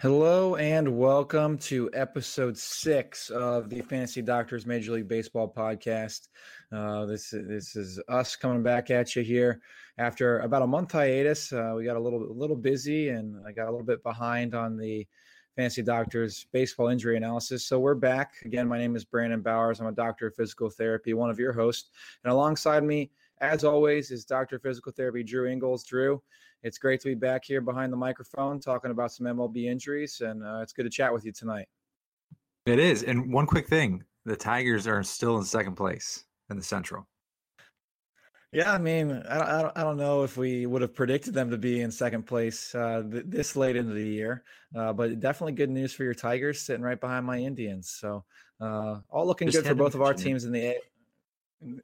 Hello and welcome to episode six of the Fantasy Doctors Major League Baseball podcast. Uh, this this is us coming back at you here after about a month hiatus. Uh, we got a little a little busy and I got a little bit behind on the Fantasy Doctors baseball injury analysis. So we're back again. My name is Brandon Bowers. I'm a doctor of physical therapy, one of your hosts, and alongside me, as always, is Doctor of Physical Therapy Drew Ingles. Drew, it's great to be back here behind the microphone talking about some MLB injuries, and uh, it's good to chat with you tonight. It is. And one quick thing the Tigers are still in second place in the Central. Yeah, I mean, I don't, I don't know if we would have predicted them to be in second place uh, th- this late into the year, uh, but definitely good news for your Tigers sitting right behind my Indians. So uh, all looking Just good for both of our teams in the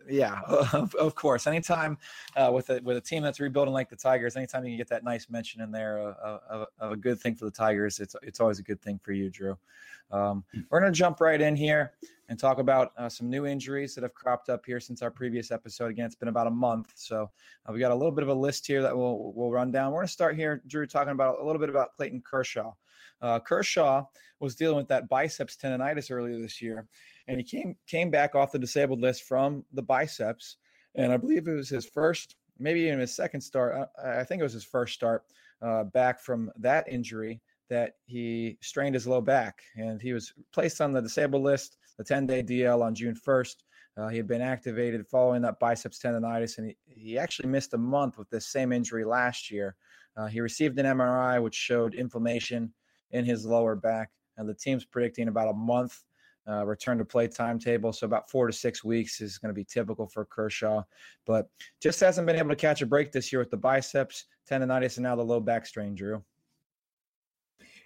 yeah, of, of course. Anytime uh, with a with a team that's rebuilding like the Tigers, anytime you can get that nice mention in there uh, of, of, a good thing for the Tigers, it's it's always a good thing for you, Drew. Um, hmm. we're going to jump right in here and talk about uh, some new injuries that have cropped up here since our previous episode. Again, it's been about a month, so uh, we got a little bit of a list here that we'll we'll run down. We're going to start here, Drew, talking about a little bit about Clayton Kershaw. Uh, Kershaw was dealing with that biceps tendonitis earlier this year, and he came came back off the disabled list from the biceps, and I believe it was his first, maybe even his second start. I, I think it was his first start uh, back from that injury that he strained his low back, and he was placed on the disabled list, the 10-day DL on June 1st. Uh, he had been activated following that biceps tendonitis, and he, he actually missed a month with this same injury last year. Uh, he received an MRI, which showed inflammation in his lower back, and the team's predicting about a month uh, return to play timetable. So about four to six weeks is going to be typical for Kershaw, but just hasn't been able to catch a break this year with the biceps tendonitis and now the low back strain. Drew.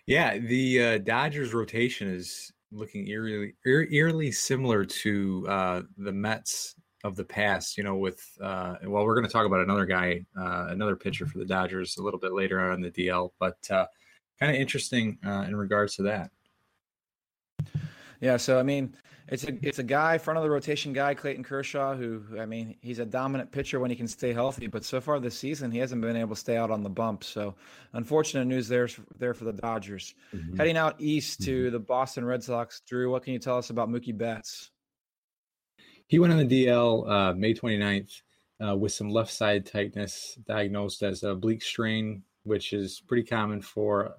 Yeah, the uh, Dodgers rotation is looking eerily, eerily similar to uh, the Mets of the past. You know, with uh, well, we're going to talk about another guy, uh, another pitcher for the Dodgers a little bit later on the DL, but uh, kind of interesting uh, in regards to that. Yeah, so I mean, it's a it's a guy front of the rotation guy, Clayton Kershaw, who I mean, he's a dominant pitcher when he can stay healthy, but so far this season he hasn't been able to stay out on the bump. So, unfortunate news there there for the Dodgers. Mm-hmm. Heading out east to mm-hmm. the Boston Red Sox, Drew, what can you tell us about Mookie Betts? He went on the DL uh, May 29th uh, with some left side tightness, diagnosed as a oblique strain, which is pretty common for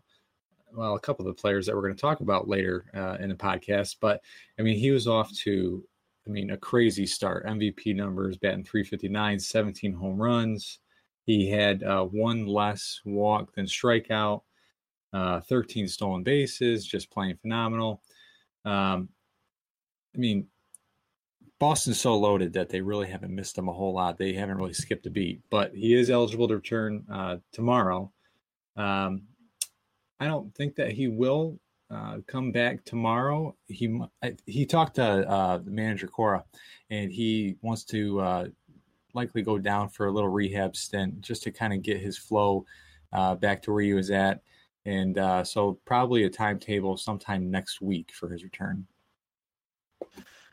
well, a couple of the players that we're going to talk about later uh, in the podcast. But I mean, he was off to, I mean, a crazy start. MVP numbers, batting 359, 17 home runs. He had uh, one less walk than strikeout, uh, 13 stolen bases, just playing phenomenal. Um, I mean, Boston's so loaded that they really haven't missed him a whole lot. They haven't really skipped a beat, but he is eligible to return uh, tomorrow. Um, I don't think that he will uh, come back tomorrow. He he talked to uh, the manager Cora, and he wants to uh, likely go down for a little rehab stint just to kind of get his flow uh, back to where he was at, and uh, so probably a timetable sometime next week for his return.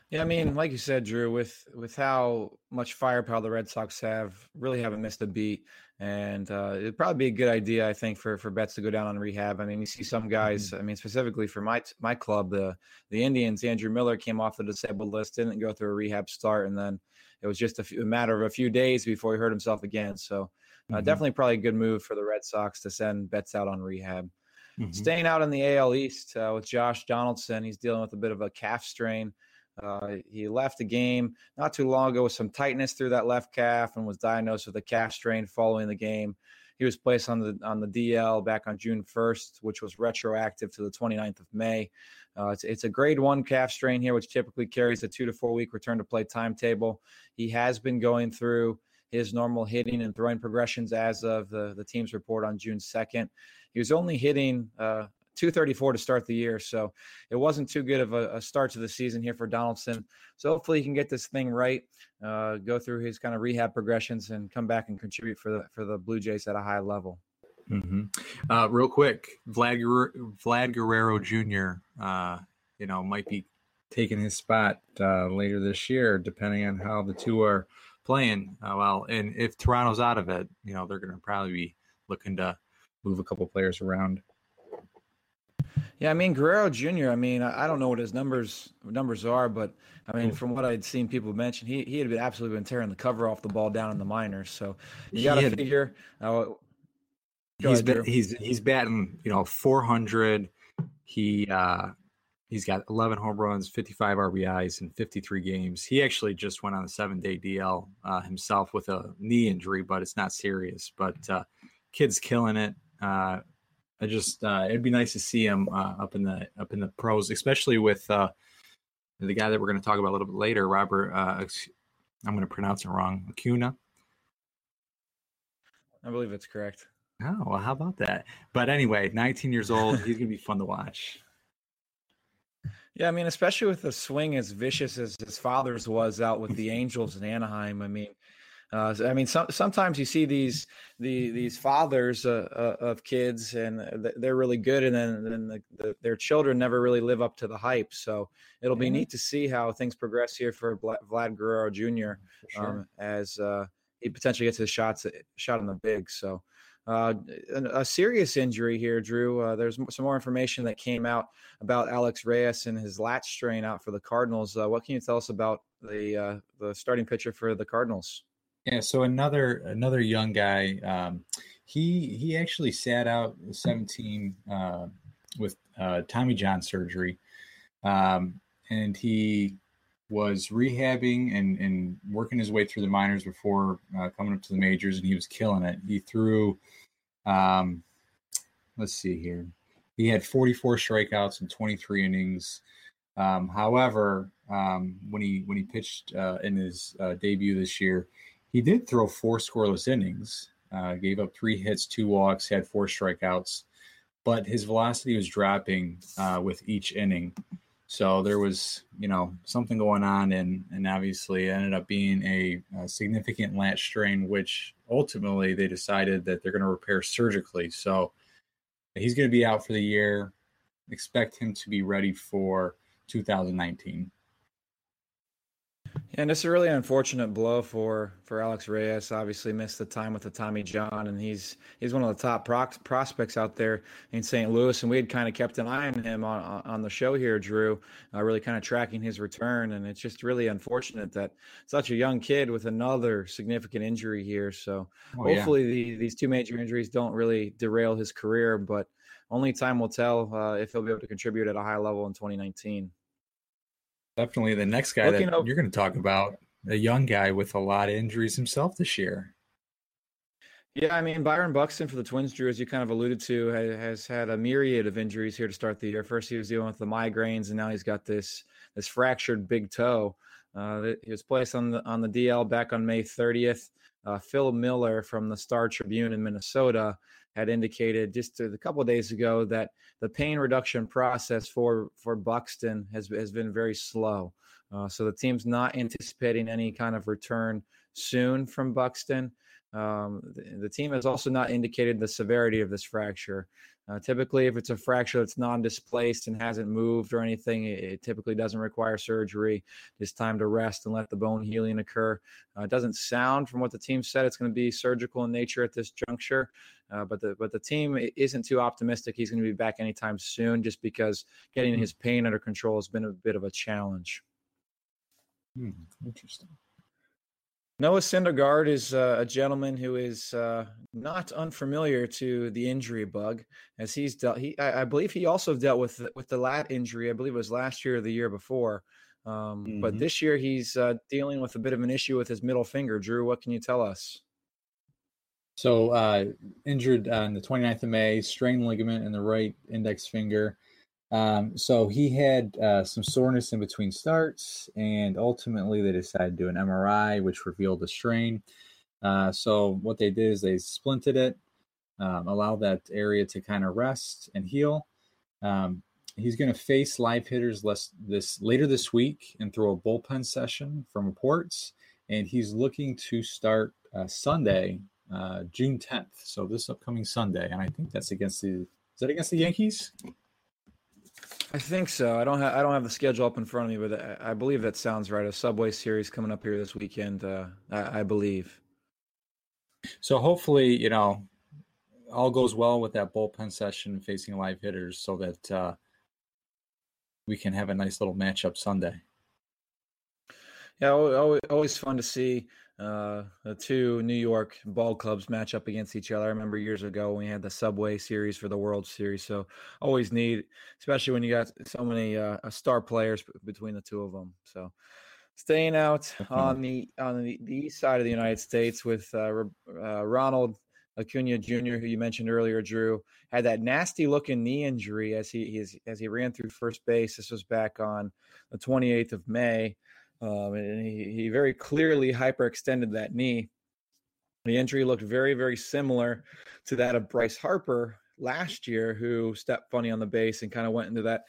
Yeah, I mean, like you said, Drew, with with how much firepower the Red Sox have, really haven't missed a beat, and uh, it'd probably be a good idea, I think, for for Betts to go down on rehab. I mean, you see some guys. Mm-hmm. I mean, specifically for my my club, the the Indians, Andrew Miller came off the disabled list, didn't go through a rehab start, and then it was just a, few, a matter of a few days before he hurt himself again. So, uh, mm-hmm. definitely probably a good move for the Red Sox to send Betts out on rehab. Mm-hmm. Staying out in the AL East uh, with Josh Donaldson, he's dealing with a bit of a calf strain. Uh, he left the game not too long ago with some tightness through that left calf and was diagnosed with a calf strain following the game. He was placed on the on the DL back on June 1st, which was retroactive to the 29th of May. Uh, it's, it's a grade one calf strain here, which typically carries a two to four week return to play timetable. He has been going through his normal hitting and throwing progressions as of the, the team's report on June 2nd. He was only hitting uh, 234 to start the year. So it wasn't too good of a, a, start to the season here for Donaldson. So hopefully he can get this thing right, uh, go through his kind of rehab progressions, and come back and contribute for the for the Blue Jays at a high level. Mm-hmm. Uh, real quick, Vlad Vlad Guerrero Jr. Uh, you know might be taking his spot uh, later this year, depending on how the two are playing. Uh, well, and if Toronto's out of it, you know they're going to probably be looking to move a couple players around. Yeah, I mean Guerrero Jr. I mean, I don't know what his numbers numbers are, but I mean, from what I'd seen people mention, he he had been absolutely been tearing the cover off the ball down in the minors. So you got to figure. Uh, he's ahead, been, he's he's batting you know 400. He uh, he's got 11 home runs, 55 RBIs in 53 games. He actually just went on a seven day DL uh, himself with a knee injury, but it's not serious. But uh, kid's killing it. I just uh, it'd be nice to see him uh, up in the up in the pros, especially with uh, the guy that we're going to talk about a little bit later, Robert. Uh, I'm going to pronounce it wrong. Acuna. I believe it's correct. Oh well, how about that? But anyway, 19 years old. he's going to be fun to watch. Yeah, I mean, especially with the swing as vicious as his father's was out with the Angels in Anaheim. I mean, uh, I mean, some, sometimes you see these the, these fathers uh, uh, of kids, and they're really good, and then, then the, the, their children never really live up to the hype. So it'll be neat to see how things progress here for Vlad Guerrero Jr. Sure. Um, as uh, he potentially gets his shots shot on the big. So. Uh, a serious injury here, Drew. Uh, there's some more information that came out about Alex Reyes and his lat strain out for the Cardinals. Uh, what can you tell us about the uh, the starting pitcher for the Cardinals? Yeah, so another another young guy. Um, he he actually sat out 17 uh, with uh, Tommy John surgery, um, and he was rehabbing and, and working his way through the minors before uh, coming up to the majors, and he was killing it. He threw, um, let's see here, he had 44 strikeouts in 23 innings. Um, however, um, when he when he pitched uh, in his uh, debut this year, he did throw four scoreless innings, uh, gave up three hits, two walks, had four strikeouts, but his velocity was dropping uh, with each inning. So there was, you know, something going on, and and obviously it ended up being a, a significant lat strain, which ultimately they decided that they're going to repair surgically. So he's going to be out for the year. Expect him to be ready for 2019. And it's a really unfortunate blow for for Alex Reyes. Obviously, missed the time with the Tommy John, and he's he's one of the top pro- prospects out there in St. Louis. And we had kind of kept an eye on him on on the show here, Drew, uh, really kind of tracking his return. And it's just really unfortunate that such a young kid with another significant injury here. So oh, hopefully, yeah. the, these two major injuries don't really derail his career, but only time will tell uh, if he'll be able to contribute at a high level in 2019 definitely the next guy Looking that up, you're going to talk about, a young guy with a lot of injuries himself this year. Yeah, I mean Byron Buxton for the Twins, Drew, as you kind of alluded to, has had a myriad of injuries here to start the year. First, he was dealing with the migraines, and now he's got this this fractured big toe. Uh, he was placed on the on the DL back on May 30th. Uh, Phil Miller from the Star Tribune in Minnesota had indicated just a couple of days ago that the pain reduction process for for Buxton has has been very slow. Uh, so the team's not anticipating any kind of return soon from Buxton. Um, the, the, team has also not indicated the severity of this fracture. Uh, typically, if it's a fracture that's non-displaced and hasn't moved or anything, it, it, typically doesn't require surgery. It's time to rest and let the bone healing occur. Uh, it doesn't sound, from what the team said, it's going to be surgical in nature at this juncture. Uh, but the but the team isn't too optimistic. He's going to be back anytime soon, just because getting hmm. his pain under control has been a bit of a challenge. Hmm, interesting. Noah Syndergaard is uh, a gentleman who is uh, not unfamiliar to the injury bug, as he's dealt. He, I, I, believe, he also dealt with with the lat injury. I believe it was last year or the year before. Um, mm-hmm. But this year, he's uh, dealing with a bit of an issue with his middle finger. Drew, what can you tell us? So, uh, injured on the 29th of May, strained ligament in the right index finger. Um, so he had uh, some soreness in between starts, and ultimately they decided to do an MRI, which revealed a strain. Uh, so what they did is they splinted it, um, allowed that area to kind of rest and heal. Um, he's going to face live hitters less this later this week and throw a bullpen session from reports, and he's looking to start uh, Sunday, uh, June 10th. So this upcoming Sunday, and I think that's against the is that against the Yankees? I think so. I don't have I don't have the schedule up in front of me, but I, I believe that sounds right. A Subway Series coming up here this weekend. Uh, I, I believe. So hopefully, you know, all goes well with that bullpen session facing live hitters, so that uh, we can have a nice little matchup Sunday. Yeah, always, always fun to see uh, the two New York ball clubs match up against each other. I remember years ago we had the Subway Series for the World Series, so always neat, especially when you got so many uh, star players between the two of them. So staying out on the on the, the, east side of the United States with uh, uh Ronald Acuna Jr., who you mentioned earlier, Drew, had that nasty looking knee injury as he as he ran through first base. This was back on the 28th of May. Um, and he, he very clearly hyperextended that knee. The injury looked very, very similar to that of Bryce Harper last year, who stepped funny on the base and kind of went into that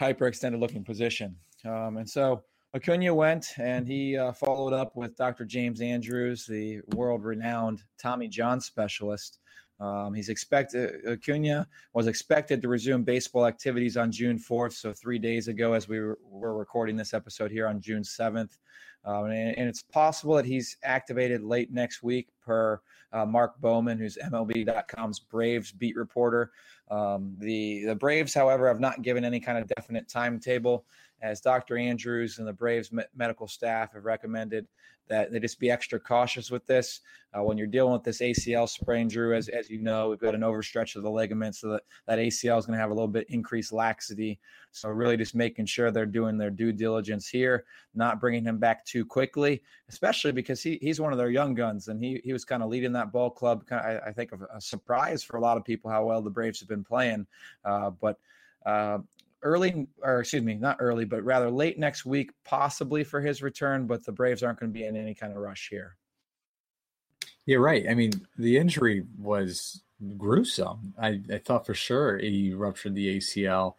hyperextended looking position. Um, and so Acuna went and he uh, followed up with Dr. James Andrews, the world renowned Tommy John specialist. Um, he's expected Acuna was expected to resume baseball activities on June 4th, so three days ago, as we were, were recording this episode here on June 7th. Um, and, and, it's possible that he's activated late next week, per uh, Mark Bowman, who's MLB.com's Braves beat reporter. Um, the the Braves, however, have not given any kind of definite timetable, as Dr. Andrews and the Braves me- medical staff have recommended that they just be extra cautious with this uh, when you're dealing with this ACL sprain. Drew, as as you know, we've got an overstretch of the ligaments, so that that ACL is going to have a little bit increased laxity. So really, just making sure they're doing their due diligence here, not bringing him back too quickly, especially because he he's one of their young guns, and he he was kind of leading that ball club. Kind of, I, I, think of a surprise for a lot of people how well the Braves have been playing, uh, but. Uh, early, or excuse me, not early, but rather late next week, possibly for his return. But the Braves aren't going to be in any kind of rush here. Yeah, right. I mean, the injury was gruesome. I, I thought for sure he ruptured the ACL.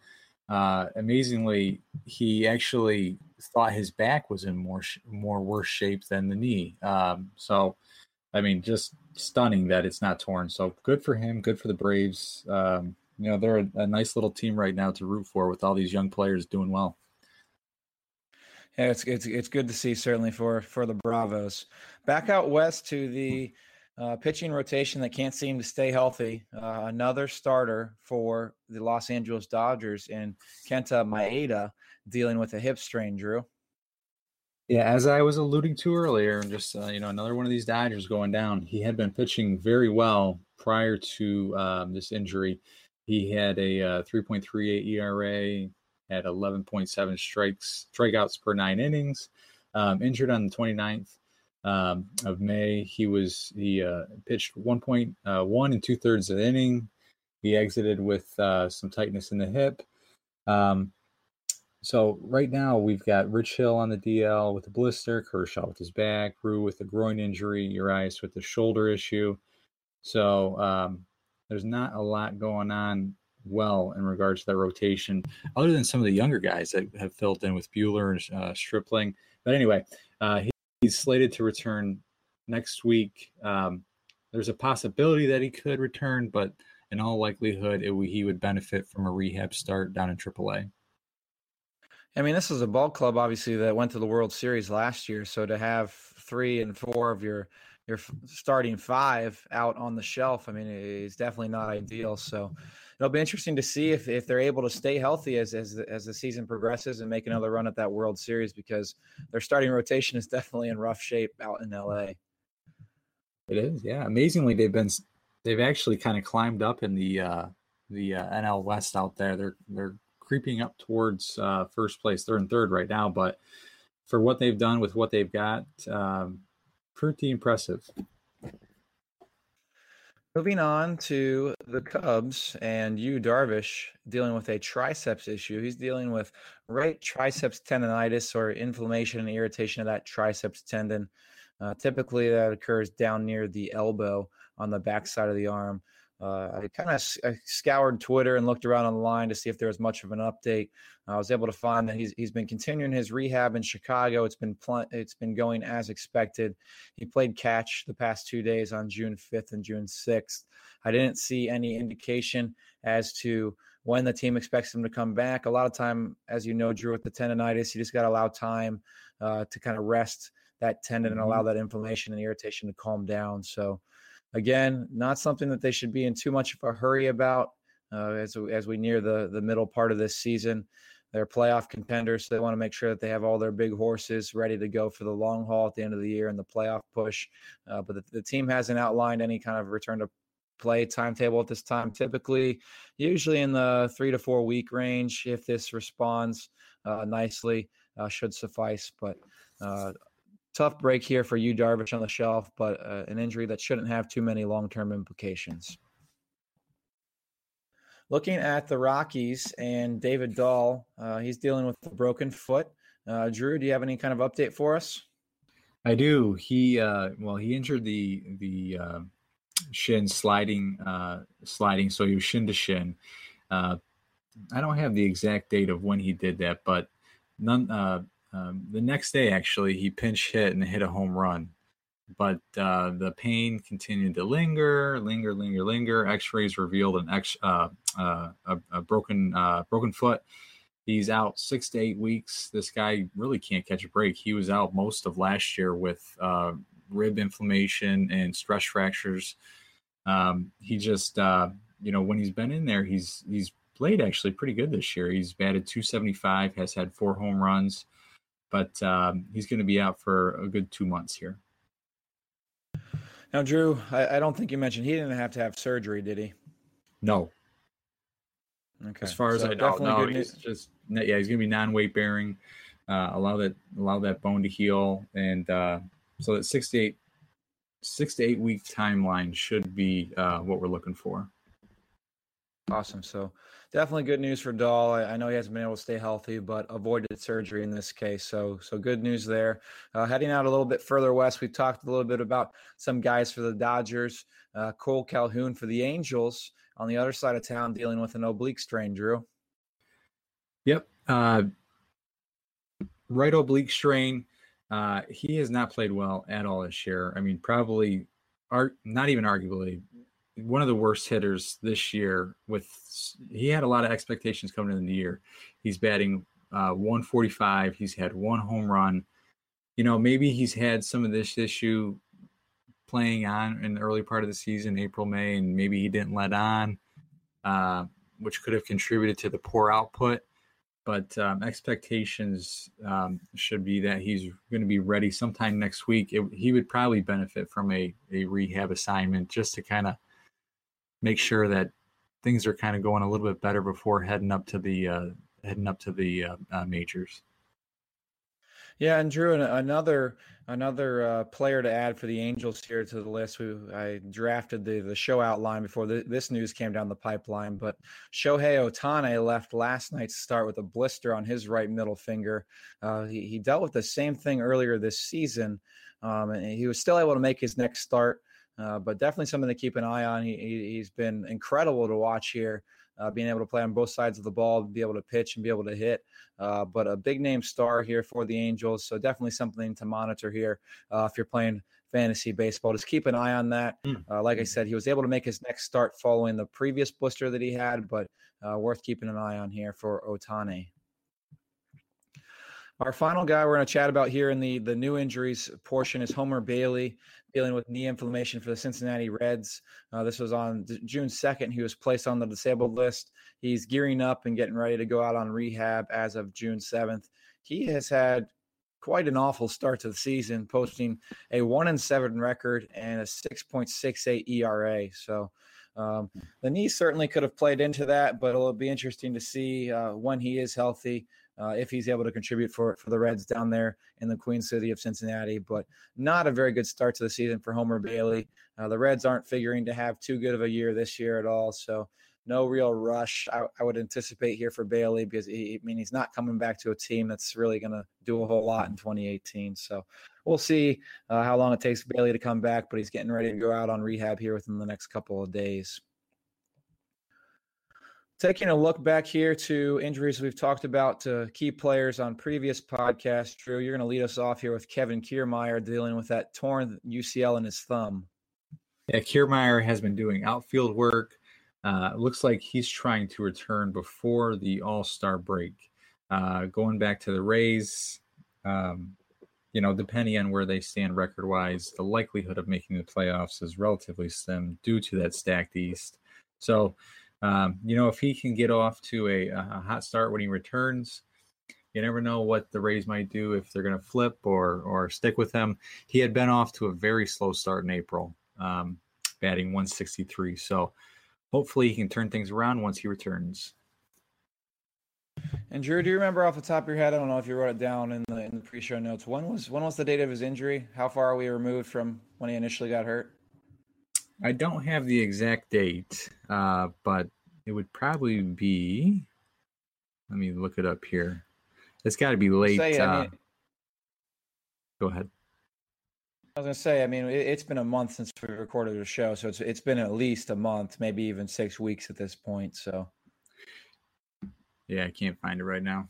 Uh, amazingly, he actually thought his back was in more more worse shape than the knee. Um, so, I mean, just stunning that it's not torn. So good for him. Good for the Braves. Um, you know they're a, a, nice little team right now to root for with all these young players doing well. Yeah, it's it's it's good to see certainly for for the Bravos. Back out west to the uh, pitching rotation that can't seem to stay healthy. Uh, another starter for the Los Angeles Dodgers in Kenta Maeda dealing with a hip strain. Drew. Yeah, as I was alluding to earlier, just uh, you know, another one of these Dodgers going down. He had been pitching very well prior to um, this injury. He had a uh, 3.38 ERA, had 11.7 strikes strikeouts per nine innings. Um, injured on the 29th um, of May, he was he uh, pitched 1.1 uh, and two thirds of the inning. He exited with uh, some tightness in the hip. Um, so right now we've got Rich Hill on the DL with a blister, Kershaw with his back, Ryu with a groin injury, Urias with the shoulder issue. So um, there's not a lot going on well in regards to that rotation, other than some of the younger guys that have filled in with Buehler and uh, Stripling. But anyway, uh, he, he's slated to return next week. Um, there's a possibility that he could return, but in all likelihood, it, he would benefit from a rehab start down in AAA. I mean, this is a ball club, obviously, that went to the World Series last year. So to have three and four of your your starting five out on the shelf. I mean, it's definitely not ideal. So it'll be interesting to see if, if they're able to stay healthy as, as, as the season progresses and make another run at that World Series because their starting rotation is definitely in rough shape out in LA. It is, yeah. Amazingly, they've been they've actually kind of climbed up in the uh, the uh, NL West out there. They're they're creeping up towards uh, first place. They're in third right now, but for what they've done with what they've got, um, pretty impressive. Moving on to the Cubs and Yu, Darvish dealing with a triceps issue. He's dealing with right triceps tendonitis or inflammation and irritation of that triceps tendon. Uh, typically, that occurs down near the elbow on the backside of the arm. Uh, I kind of scoured Twitter and looked around online to see if there was much of an update. I was able to find that he's he's been continuing his rehab in Chicago. It's been pl- it's been going as expected. He played catch the past two days on June 5th and June 6th. I didn't see any indication as to when the team expects him to come back. A lot of time, as you know, Drew, with the tendonitis, you just got to allow time uh, to kind of rest that tendon and allow mm-hmm. that inflammation and irritation to calm down. So Again, not something that they should be in too much of a hurry about uh, as as we near the the middle part of this season. they're playoff contenders. So they want to make sure that they have all their big horses ready to go for the long haul at the end of the year and the playoff push. Uh, but the, the, team hasn't outlined any kind of return to play timetable at this time. Typically, usually in the three to four week range. If this responds uh, nicely, uh, should suffice. But uh, tough break here for Yu, Darvish on the shelf, but uh, an injury that shouldn't have too many long term implications. Looking at the Rockies and David Dahl, uh, he's dealing with a broken foot. Uh, Drew, do you have any kind of update for us? I do. He uh, well, he injured the the uh, shin sliding uh, sliding, so he was shin to shin. I don't have the exact date of when he did that, but none. Um, the next day, actually, he pinch hit and hit a home run but uh, the pain continued to linger, linger, linger, linger. X-rays revealed an X, uh, uh, a, a, broken uh, broken foot. He's out six to eight weeks. This guy really can't catch a break. He was out most of last year with uh, rib inflammation and stress fractures. Um, he just, uh, you know, when he's been in there, he's he's played actually pretty good this year. He's batted 275, has had four home runs, but um, he's going to be out for a good two months here. Now, Drew, I, I, don't think you mentioned he didn't have to have surgery, did he? No. Okay. As far as so I know, no, he's just yeah, he's gonna be non-weight bearing. Uh, allow that allow that bone to heal, and uh, so that six to eight six to eight week timeline should be uh, what we're looking for. Awesome. So definitely good news for Dahl. I, I, know he hasn't been able to stay healthy, but avoided surgery in this case. So so good news there. Uh, heading out a little bit further west, we talked a little bit about some guys for the Dodgers. Uh, Cole Calhoun for the Angels on the other side of town, dealing with an oblique strain. Drew. Yep. Uh, right oblique strain. Uh, he has not played well at all this year. I mean, probably, are not even arguably one of the worst hitters this year. With he had a lot of expectations coming into the year. He's batting uh, 145. He's had one home run. You know, maybe he's had some of this issue playing on in the early part of the season, April, May, and maybe he didn't let on, uh, which could have contributed to the poor output. But um, expectations um, should be that he's going to be ready sometime next week. It, he would probably benefit from a, a rehab assignment just to kind of make sure that things are kind of going a little bit better before heading up to the uh, heading up to the uh, uh, majors. Yeah, and Drew, another another uh, player to add for the Angels here to the list. I drafted the the show outline before the, this news came down the pipeline. But Shohei Ohtani left last night to start with a blister on his right middle finger. Uh, he, he dealt with the same thing earlier this season, um, and he was still able to make his next start. Uh, but definitely something to keep an eye on. He, he, has been incredible to watch here, uh, being able to play on both sides of the ball, be able to pitch and be able to hit. Uh, but a big name star here for the Angels. So definitely something to monitor here uh, if you're playing fantasy baseball. Just keep an eye on that. Mm. like I said, he was able to make his next start following the previous blister that he had, but uh, worth keeping an eye on here for Ohtani. Our final guy we're going to chat about here in the the new injuries portion is Homer Bailey dealing with knee inflammation for the Cincinnati Reds. Uh, this was on June 2nd. He was placed on the disabled list. He's gearing up and getting ready to go out on rehab as of June 7th. He has had quite an awful start to the season, posting a one and seven record and a 6.68 ERA. So um, the knee certainly could have played into that, but it'll be interesting to see uh, when he is healthy uh, if he's able to contribute for for the Reds down there in the Queen City of Cincinnati. But not a very good start to the season for Homer Bailey. Uh, the Reds aren't figuring to have too good of a year this year at all, so no real rush I, I would anticipate here for Bailey because he, I mean he's not coming back to a team that's really going to do a whole lot in 2018. So we'll see uh, how long it takes Bailey to come back, but he's getting ready to go out on rehab here within the next couple of days. Taking a look back here to injuries we've talked about to key players on previous podcasts, Drew, you're going to lead us off here with Kevin Kiermaier dealing with that torn UCL in his thumb. Yeah, Kiermaier has been doing outfield work. Uh, looks like he's trying to return before the All Star break. Uh, going back to the Rays, um, you know, depending on where they stand record wise, the likelihood of making the playoffs is relatively slim due to that stacked East. So, Um, you know, if he can get off to a, a, hot start when he returns, you never know what the Rays might do if they're going to flip or or stick with him. He had been off to a very slow start in April, um, batting 163. So hopefully he can turn things around once he returns. And Drew, do you remember off the top of your head? I don't know if you wrote it down in the in the pre-show notes. When was when was the date of his injury? How far are we removed from when he initially got hurt? I don't have the exact date, uh, but it would probably be. Let me look it up here. It's got to be late. Say, uh, I mean, go ahead. I was gonna say, I mean, it, has been a month since we recorded the show, so it's it's been at least a month, maybe even six weeks at this point. So yeah, I can't find it right now.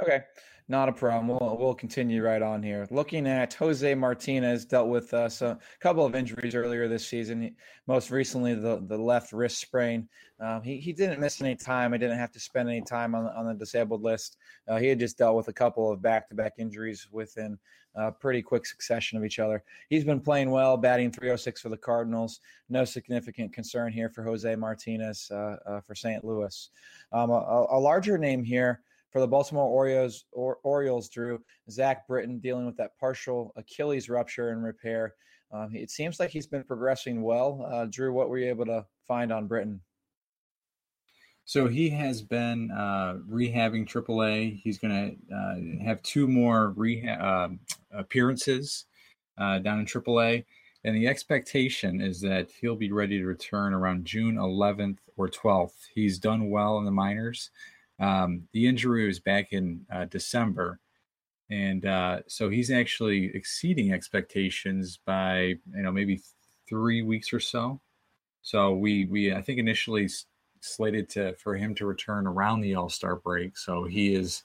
Okay, not a problem. We'll, we'll continue right on here. Looking at Jose Martinez, dealt with uh, a couple of injuries earlier this season. He, most recently, the, the left wrist sprain. Um, he, he didn't miss any time. I didn't have to spend any time on, on the disabled list. Uh, he had just dealt with a couple of back to back injuries within a pretty quick succession of each other. He's been playing well, batting 306 for the Cardinals. No significant concern here for Jose Martinez uh, uh for St. Louis. Um, a, a larger name here for the Baltimore Orioles, or, Orioles, Drew Zach Britton dealing with that partial Achilles rupture and repair. Um, it seems like he's been progressing well. Uh, Drew, what were you able to find on Britton? So he has been uh, rehabbing AAA. He's going to uh, have two more rehab um, appearances uh, down in AAA, and the expectation is that he'll be ready to return around June 11th or 12th. He's done well in the minors. Um, the injury was back in uh, December, and uh, so he's actually exceeding expectations by you know maybe three weeks or so. So we we I think initially slated to for him to return around the All Star break. So he is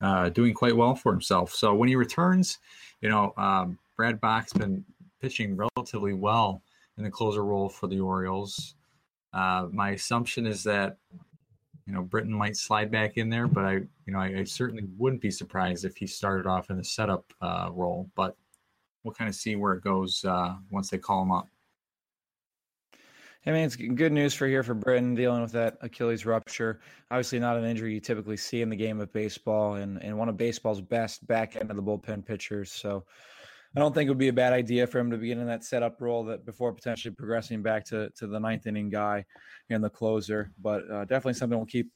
uh, doing quite well for himself. So when he returns, you know um, Brad Brach's been pitching relatively well in the closer role for the Orioles. Uh, my assumption is that you know, Britton might slide back in there, but I, you know, I, I certainly wouldn't be surprised if he started off in the setup uh, role. But we'll kind of see where it goes uh, once they call him up. I mean, it's good news for here for Britton dealing with that Achilles rupture. Obviously, not an injury you typically see in the game of baseball, and, and one of baseball's best back end of the bullpen pitchers. So, I don't think it would be a bad idea for him to begin in that setup role that before potentially progressing back to, to the ninth inning guy and the closer. But uh, definitely something we'll keep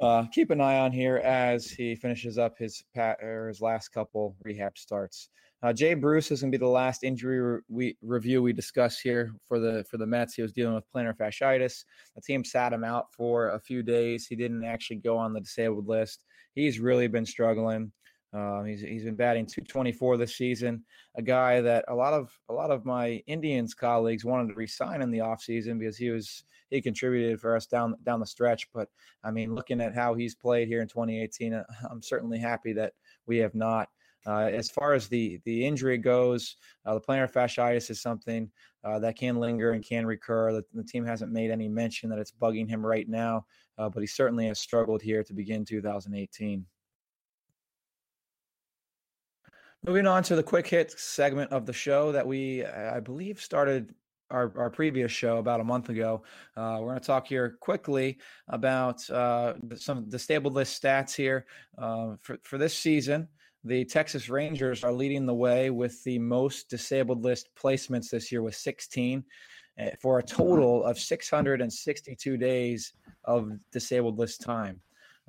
uh, keep an eye on here as he finishes up his pat or his last couple rehab starts. Uh, Jay Bruce is going to be the last injury re- we, review we discuss here for the for the Mets. He was dealing with plantar fasciitis. The team sat him out for a few days. He didn't actually go on the disabled list. He's really been struggling. Um, he's he's been batting 224 this season. A guy that a lot of a lot of my Indians colleagues wanted to resign in the offseason because he was he contributed for us down down the stretch. But I mean, looking at how he's played here in 2018, uh, I'm certainly happy that we have not. Uh, as far as the the injury goes, uh, the plantar fasciitis is something uh, that can linger and can recur. The, the, team hasn't made any mention that it's bugging him right now, uh, but he certainly has struggled here to begin 2018. Moving on to the quick hit segment of the show that we, I believe, started our, our previous show about a month ago. Uh, we're going to talk here quickly about uh, some disabled list stats here uh, for, for this season. The Texas Rangers are leading the way with the most disabled list placements this year with 16 eh, for a total of 662 days of disabled list time.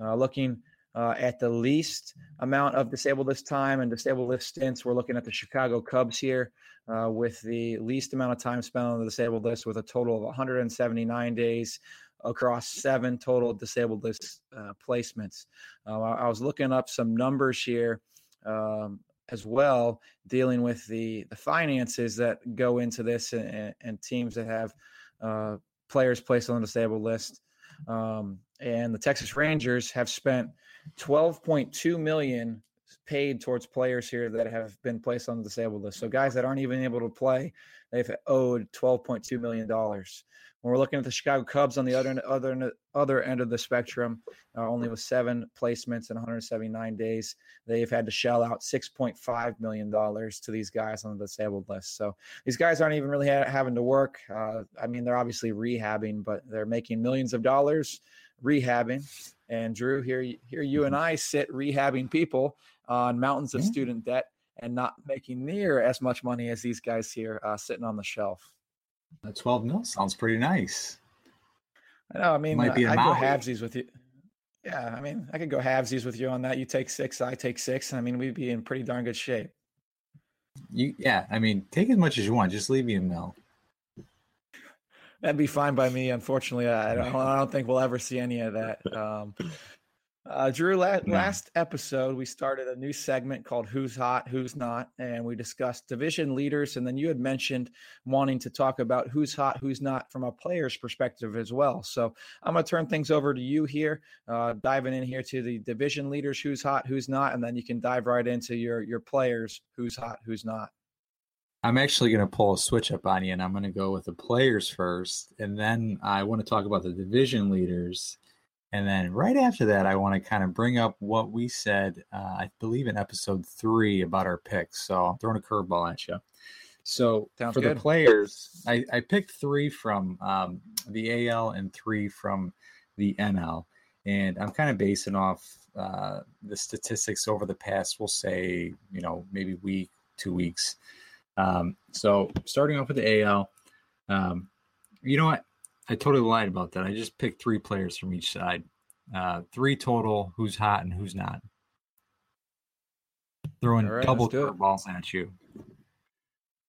Uh, looking uh, at the least amount of disabled list time and disabled list stints. We're looking at the Chicago Cubs here uh, with the least amount of time spent on the disabled list with a total of 179 days across seven total disabled list uh, placements. Uh, I was looking up some numbers here. Um, as well, dealing with the the finances that go into this and, and teams that have uh, players placed on the disabled list. Um, and the Texas Rangers have spent 12.2 million paid towards players here that have been placed on the disabled list. So guys that aren't even able to play, they've owed 12.2 million dollars. When we're looking at the Chicago Cubs on the other other other end of the spectrum, uh, only with seven placements in 179 days, they've had to shell out 6.5 million dollars to these guys on the disabled list. So these guys aren't even really ha- having to work. Uh, I mean, they're obviously rehabbing, but they're making millions of dollars rehabbing. And Drew, here, here you and I sit rehabbing people on mountains of student debt and not making near as much money as these guys here uh, sitting on the shelf. The 12 mil sounds pretty nice. I know. I mean, Might be I, I go halvesies with you. Yeah, I mean, I could go halvesies with you on that. You take six, I take six. I mean, we'd be in pretty darn good shape. You, yeah. I mean, take as much as you want. Just leave me a mill. That'd be fine by me. Unfortunately, I don't, I don't think we'll ever see any of that. Um, uh, Drew, la- no. last episode, we started a new segment called Who's Hot, Who's Not, and we discussed division leaders. And then you had mentioned wanting to talk about who's hot, who's not from a player's perspective as well. So I'm going to turn things over to you here, uh, diving in here to the division leaders, who's hot, who's not, and then you can dive right into your, your players, who's hot, who's not. I'm actually going to pull a switch up on you, and I'm going to go with the players first, and then I want to talk about the division leaders and then right after that, I want to kind of bring up what we said, uh, I believe in episode three about our picks. So I'm throwing a curveball at you. So Sounds for good. the players, I, I, picked three from um, the AL and three from the NL. And I'm kind of basing off uh, the statistics over the past, we'll say, you know, maybe week, two weeks. Um, so starting off with the AL, um, you know what? I totally lied about that. I just picked three players from each side. Uh, three total. Who's hot and who's not? Throwing right, double curveballs at you.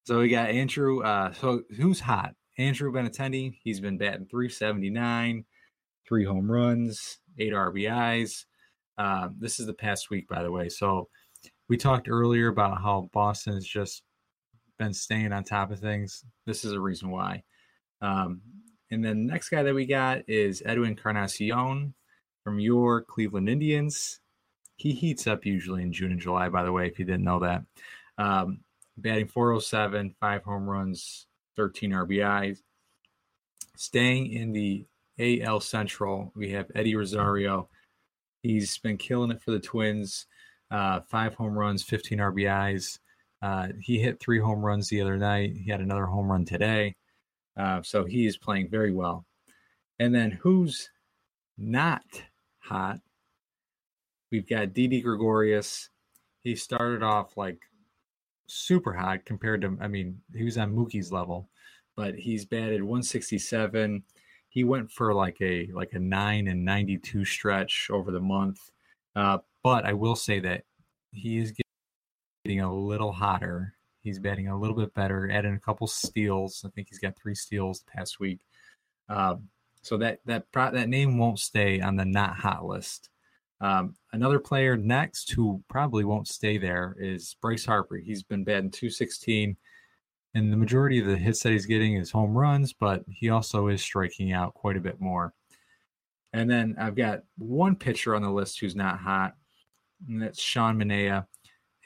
So we got Andrew. Uh, so who's hot? Andrew Benintendi. He's been batting 379, three home runs, eight RBIs. Uh, this is the past week, by the way. So we talked earlier about how Boston is just been staying on top of things. This is a reason why. Um, and then the next guy that we got is Edwin Encarnacion from your Cleveland Indians. He heats up usually in June and July, by the way, if you didn't know that. Um, batting 407, five home runs, 13 RBIs. Staying in the AL Central, we have Eddie Rosario. He's been killing it for the Twins. Uh, five home runs, 15 RBIs. Uh, he hit three home runs the other night. He had another home run today. Uh, so he is playing very well. And then who's not hot? We've got Didi Gregorius. He started off like super hot compared to, I mean, he was on Mookie's level, but he's batted 167. He went for like a like a nine and 92 stretch over the month. Uh, but I will say that he is getting a little hotter He's batting a little bit better, adding a couple steals. I think he's got three steals the past week. Um, so that that that name won't stay on the not hot list. Um, another player next who probably won't stay there is Bryce Harper. He's been batting 216, and the majority of the hits that he's getting is home runs, but he also is striking out quite a bit more. And then I've got one pitcher on the list who's not hot, and that's Sean Manaea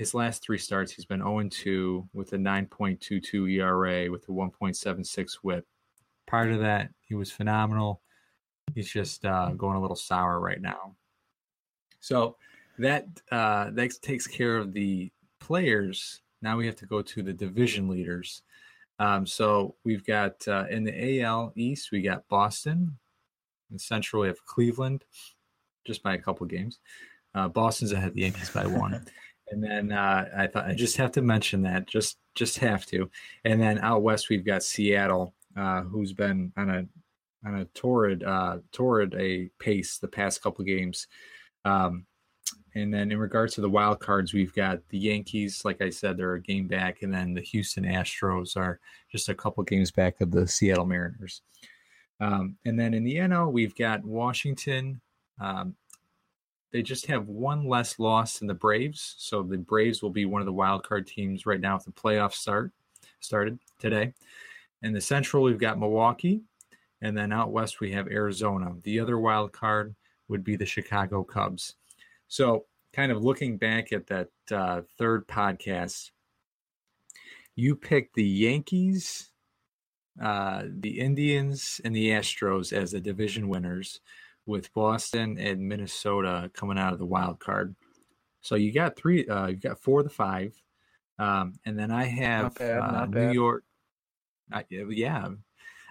his last three starts, he's been 0 2 with a 9.22 ERA with a 1.76 whip. Prior to that, he was phenomenal. He's just uh, going a little sour right now. So that uh, that takes care of the players. Now we have to go to the division leaders. Um, so we've got uh, in the AL East, we got Boston. In Central, we have Cleveland, just by a couple games. Uh, Boston's ahead of the Yankees by one. And then uh, I thought I just have to mention that, just just have to. And then out west we've got Seattle, uh, who's been on a on a torrid uh, torrid a pace the past couple games. Um, and then in regards to the wild cards, we've got the Yankees. Like I said, they're a game back, and then the Houston Astros are just a couple games back of the Seattle Mariners. Um, and then in the NL, we've got Washington, um, they just have one less loss than the Braves. So the Braves will be one of the wild card teams right now if the playoffs start started today. In the Central, we've got Milwaukee, and then out west we have Arizona. The other wild card would be the Chicago Cubs. So, kind of looking back at that uh, third podcast, you picked the Yankees, uh, the Indians and the Astros as the division winners, with Boston and Minnesota coming out of the wild card. So you got three, uh, you got four of the five, um, and then I have bad, uh, New bad. York. I, yeah,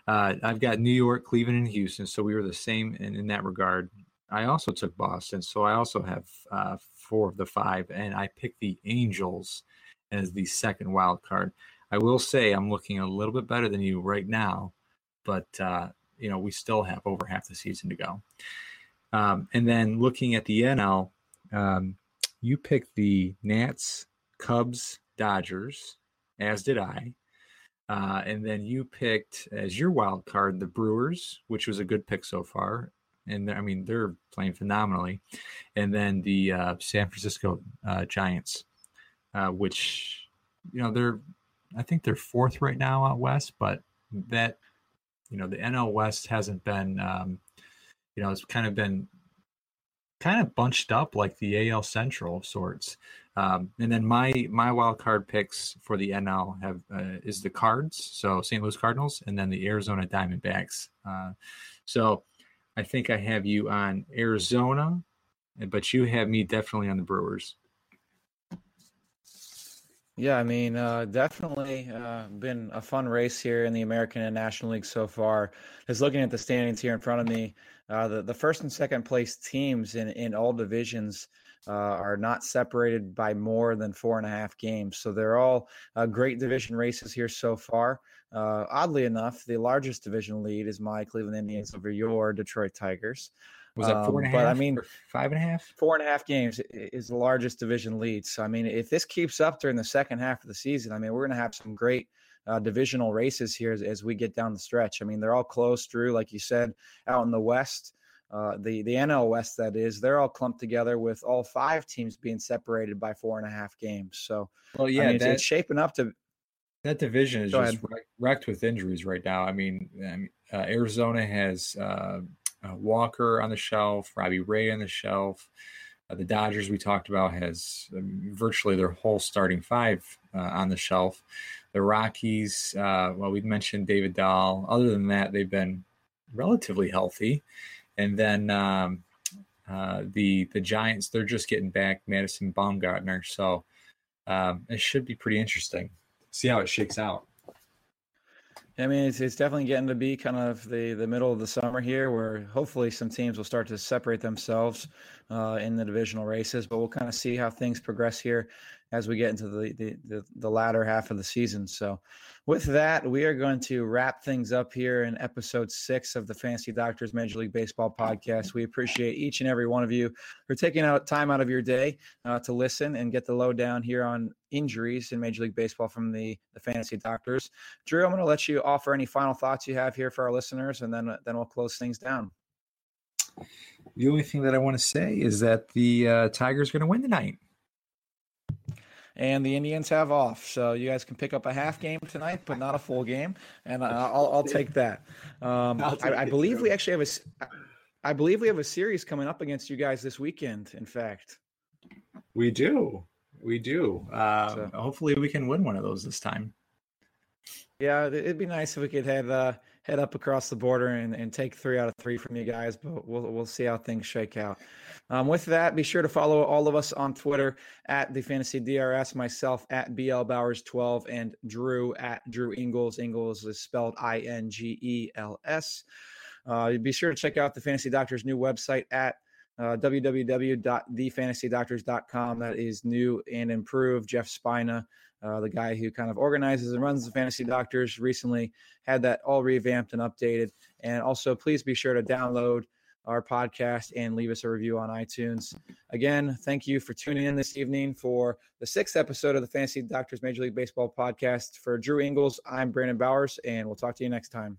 uh, I've got New York, Cleveland, and Houston. So we were the same in, in that regard. I also took Boston, so I also have uh, four of the five, and I picked the Angels as the second wild card. I will say I'm looking a little bit better than you right now, but uh, you know we still have over half the season to go. Um, and then looking at the NL, um, you picked the Nats, Cubs, Dodgers, as did I. Uh, and then you picked as your wild card the Brewers, which was a good pick so far. And I mean, they're playing phenomenally. And then the uh, San Francisco uh, Giants, uh, which, you know, they're, I think they're fourth right now out west, but that, you know, the NL West hasn't been, um, you know, it's kind of been kind of bunched up like the AL Central of sorts. Um, and then my my wild card picks for the NL have uh, is the Cards, so St. Louis Cardinals, and then the Arizona Diamondbacks. Uh, so I think I have you on Arizona, but you have me definitely on the Brewers. Yeah, I mean, uh, definitely uh, been a fun race here in the American and National League so far. Just looking at the standings here in front of me, uh, the the first and second place teams in in all divisions uh, are not separated by more than four and a half games. So they're all uh, great division races here so far. Uh, oddly enough, the largest division lead is my Cleveland Indians over your Detroit Tigers. Was that four and a Um, half? but I mean, five and a half. four and a half games is the largest division lead. So I mean, if this keeps up during the second half of the season, I mean, we're going to have some great uh, divisional races here as, as we get down the stretch. I mean, they're all close, Drew, like you said, out in the West. Uh, the the NL West, that is, they're all clumped together with all five teams being separated by four and a half games. So Well, I yeah, mean, it's, that, it's shaping up to. that division is just wrecked with injuries right now. I mean, I mean uh, Arizona has uh, uh, Walker on the shelf, Robbie Ray on the shelf. Uh, the Dodgers we talked about has um, virtually their whole starting five uh, on the shelf. The Rockies, uh, well, we mentioned David Dahl. Other than that, they've been relatively healthy. And then um, uh, the the Giants, they're just getting back Madison Bumgarner, so um, it should be pretty interesting. See how it shakes out. I mean, it's, it's definitely getting to be kind of the, the middle of the summer here where hopefully some teams will start to separate themselves uh, in the divisional races, but we'll kind of see how things progress here as we get into the, the, the, the latter half of the season. So, with that, we are going to wrap things up here in episode six of the Fantasy Doctors Major League Baseball podcast. We appreciate each and every one of you for taking out time out of your day uh, to listen and get the lowdown here on injuries in Major League Baseball from the, the Fantasy Doctors. Drew, I'm going to let you offer any final thoughts you have here for our listeners, and then then we'll close things down. The only thing that I want to say is that the uh, Tigers are going to win tonight. And the Indians have off, so you guys can pick up a half game tonight, but not a full game, and I'll, I'll take that. Um, I'll take I, I believe we actually have a, I believe we have a series coming up against you guys this weekend. In fact, We do. We do. Uh, So- Hopefully, we can win one of those this time. yeah, it- it'd be nice if we could have uh, head up across the border and, and take three out of three from you guys, but we'll we'll see how things shake out. Um, with that, be sure to follow all of us on Twitter at the Fantasy DRS, myself at BL Bowers 12, and Drew at Drew Ingels. Ingels is spelled I N G E L S. Uh, be sure to check out the Fantasy Doctor's new website at uh, www.thefantasydoctors.com. That is new and improved. Jeff Spina, uh, the guy who kind of organizes and runs the Fantasy Doctors, recently had that all revamped and updated. And also, please be sure to download our podcast and leave us a review on iTunes. Again, thank you for tuning in this evening for the sixth episode of the Fantasy Doctors Major League Baseball podcast. For Drew Ingels, I'm Brandon Bowers, and we'll talk to you next time.